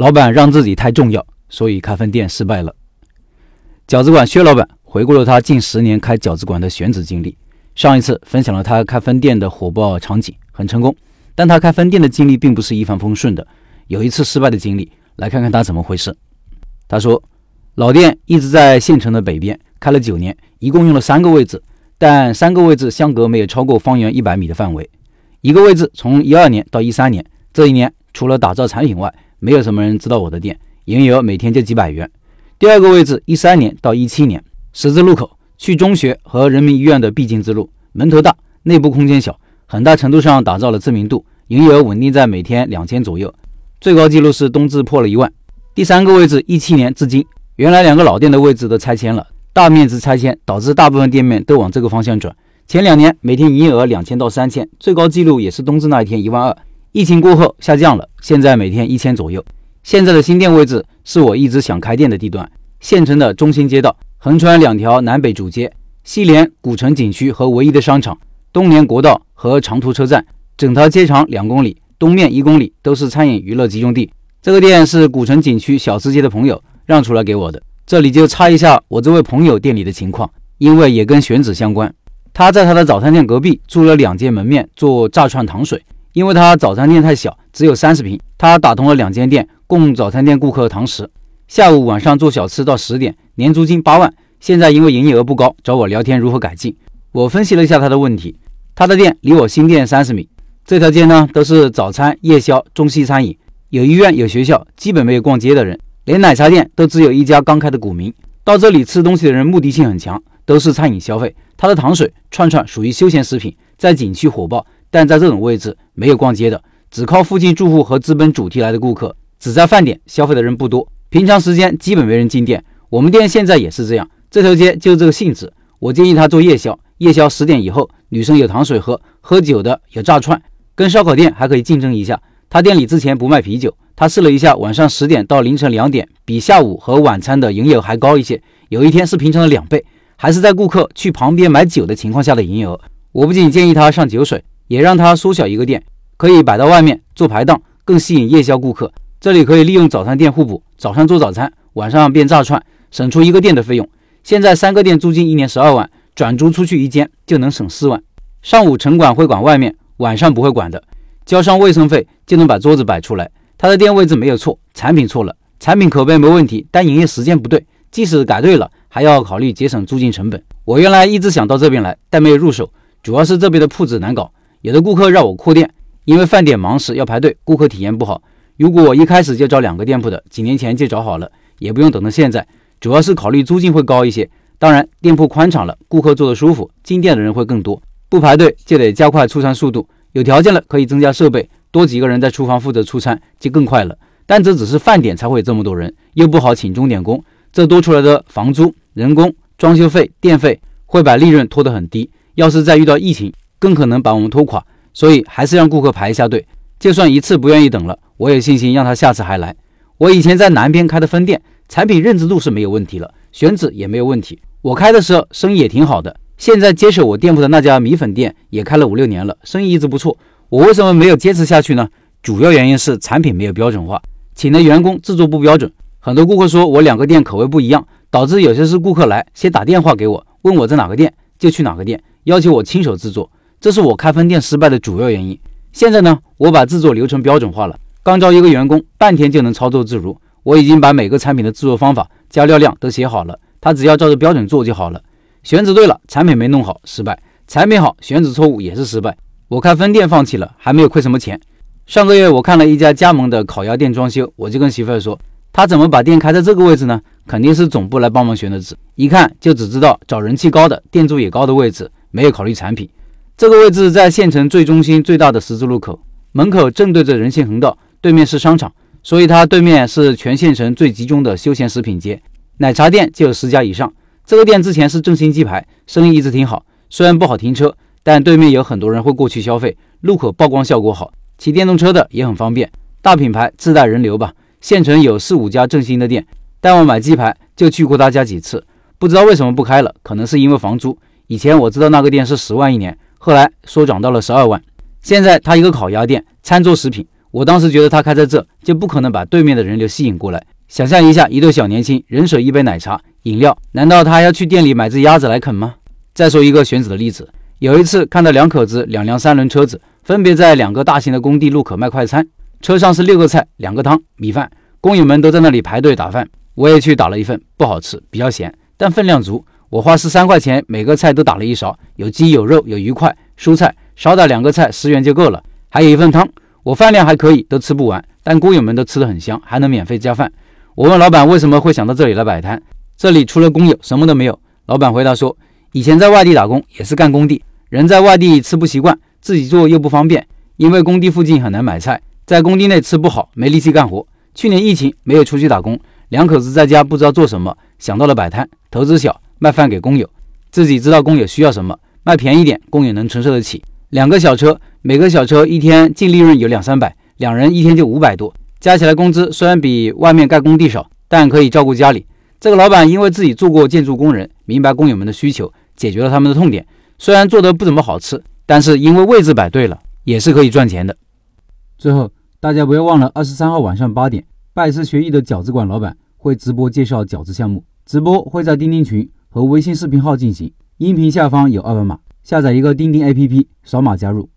老板让自己太重要，所以开分店失败了。饺子馆薛老板回顾了他近十年开饺子馆的选址经历。上一次分享了他开分店的火爆场景，很成功。但他开分店的经历并不是一帆风顺的，有一次失败的经历，来看看他怎么回事。他说，老店一直在县城的北边，开了九年，一共用了三个位置，但三个位置相隔没有超过方圆一百米的范围。一个位置从一二年到一三年，这一年除了打造产品外，没有什么人知道我的店，营业额每天就几百元。第二个位置一三年到一七年，十字路口。去中学和人民医院的必经之路，门头大，内部空间小，很大程度上打造了知名度，营业额稳定在每天两千左右，最高纪录是冬至破了一万。第三个位置，一七年至今，原来两个老店的位置都拆迁了，大面积拆迁导致大部分店面都往这个方向转。前两年每天营业额两千到三千，最高纪录也是冬至那一天一万二。疫情过后下降了，现在每天一千左右。现在的新店位置是我一直想开店的地段，县城的中心街道。横穿两条南北主街，西连古城景区和唯一的商场，东连国道和长途车站，整条街长两公里，东面一公里都是餐饮娱乐集中地。这个店是古城景区小吃街的朋友让出来给我的。这里就插一下我这位朋友店里的情况，因为也跟选址相关。他在他的早餐店隔壁租了两间门面做炸串糖水，因为他早餐店太小，只有三十平，他打通了两间店，供早餐店顾客堂食。下午晚上做小吃到十点，年租金八万。现在因为营业额不高，找我聊天如何改进。我分析了一下他的问题。他的店离我新店三十米，这条街呢都是早餐、夜宵、中西餐饮，有医院、有学校，基本没有逛街的人。连奶茶店都只有一家刚开的股民。到这里吃东西的人目的性很强，都是餐饮消费。他的糖水、串串属于休闲食品，在景区火爆，但在这种位置没有逛街的，只靠附近住户和资本主题来的顾客，只在饭点消费的人不多。平常时间基本没人进店，我们店现在也是这样。这条街就这个性质，我建议他做夜宵。夜宵十点以后，女生有糖水喝，喝酒的有炸串，跟烧烤店还可以竞争一下。他店里之前不卖啤酒，他试了一下，晚上十点到凌晨两点，比下午和晚餐的营业额还高一些。有一天是平常的两倍，还是在顾客去旁边买酒的情况下的营业额。我不仅建议他上酒水，也让他缩小一个店，可以摆到外面做排档，更吸引夜宵顾客。这里可以利用早餐店互补，早上做早餐，晚上变炸串，省出一个店的费用。现在三个店租金一年十二万，转租出去一间就能省四万。上午城管会管外面，晚上不会管的，交上卫生费就能把桌子摆出来。他的店位置没有错，产品错了，产品口碑没问题，但营业时间不对。即使改对了，还要考虑节省租金成本。我原来一直想到这边来，但没有入手，主要是这边的铺子难搞，有的顾客让我扩店，因为饭点忙时要排队，顾客体验不好。如果我一开始就找两个店铺的，几年前就找好了，也不用等到现在。主要是考虑租金会高一些，当然店铺宽敞了，顾客坐得舒服，进店的人会更多。不排队就得加快出餐速度，有条件了可以增加设备，多几个人在厨房负责出餐就更快了。但这只是饭点才会有这么多人，又不好请钟点工，这多出来的房租、人工、装修费、电费会把利润拖得很低。要是再遇到疫情，更可能把我们拖垮。所以还是让顾客排一下队，就算一次不愿意等了。我有信心让他下次还来。我以前在南边开的分店，产品认知度是没有问题了，选址也没有问题。我开的时候生意也挺好的。现在接手我店铺的那家米粉店也开了五六年了，生意一直不错。我为什么没有坚持下去呢？主要原因是产品没有标准化，请的员工制作不标准。很多顾客说我两个店口味不一样，导致有些是顾客来先打电话给我，问我在哪个店就去哪个店，要求我亲手制作，这是我开分店失败的主要原因。现在呢，我把制作流程标准化了。刚招一个员工，半天就能操作自如。我已经把每个产品的制作方法、加料量都写好了，他只要照着标准做就好了。选址对了，产品没弄好失败；产品好，选址错误也是失败。我开分店放弃了，还没有亏什么钱。上个月我看了一家加盟的烤鸭店装修，我就跟媳妇儿说：“他怎么把店开在这个位置呢？肯定是总部来帮忙选的址。一看就只知道找人气高的、店租也高的位置，没有考虑产品。这个位置在县城最中心、最大的十字路口，门口正对着人行横道。”对面是商场，所以它对面是全县城最集中的休闲食品街，奶茶店就有十家以上。这个店之前是正新鸡排，生意一直挺好。虽然不好停车，但对面有很多人会过去消费，路口曝光效果好，骑电动车的也很方便。大品牌自带人流吧。县城有四五家正新的店，带我买鸡排就去过他家几次，不知道为什么不开了，可能是因为房租。以前我知道那个店是十万一年，后来说涨到了十二万。现在他一个烤鸭店，餐桌食品。我当时觉得他开在这，就不可能把对面的人流吸引过来。想象一下，一对小年轻，人手一杯奶茶、饮料，难道他要去店里买只鸭子来啃吗？再说一个选址的例子，有一次看到两口子两辆三轮车子，分别在两个大型的工地路口卖快餐，车上是六个菜、两个汤、米饭，工友们都在那里排队打饭。我也去打了一份，不好吃，比较咸，但分量足。我花十三块钱，每个菜都打了一勺，有鸡有肉有鱼块，蔬菜少打两个菜十元就够了，还有一份汤。我饭量还可以，都吃不完，但工友们都吃得很香，还能免费加饭。我问老板为什么会想到这里来摆摊，这里除了工友什么都没有。老板回答说，以前在外地打工也是干工地，人在外地吃不习惯，自己做又不方便，因为工地附近很难买菜，在工地内吃不好，没力气干活。去年疫情没有出去打工，两口子在家不知道做什么，想到了摆摊，投资小，卖饭给工友，自己知道工友需要什么，卖便宜点，工友能承受得起。两个小车。每个小车一天净利润有两三百，两人一天就五百多，加起来工资虽然比外面盖工地少，但可以照顾家里。这个老板因为自己做过建筑工人，明白工友们的需求，解决了他们的痛点。虽然做的不怎么好吃，但是因为位置摆对了，也是可以赚钱的。最后，大家不要忘了，二十三号晚上八点，拜师学艺的饺子馆老板会直播介绍饺子项目，直播会在钉钉群和微信视频号进行，音频下方有二维码，下载一个钉钉 APP，扫码加入。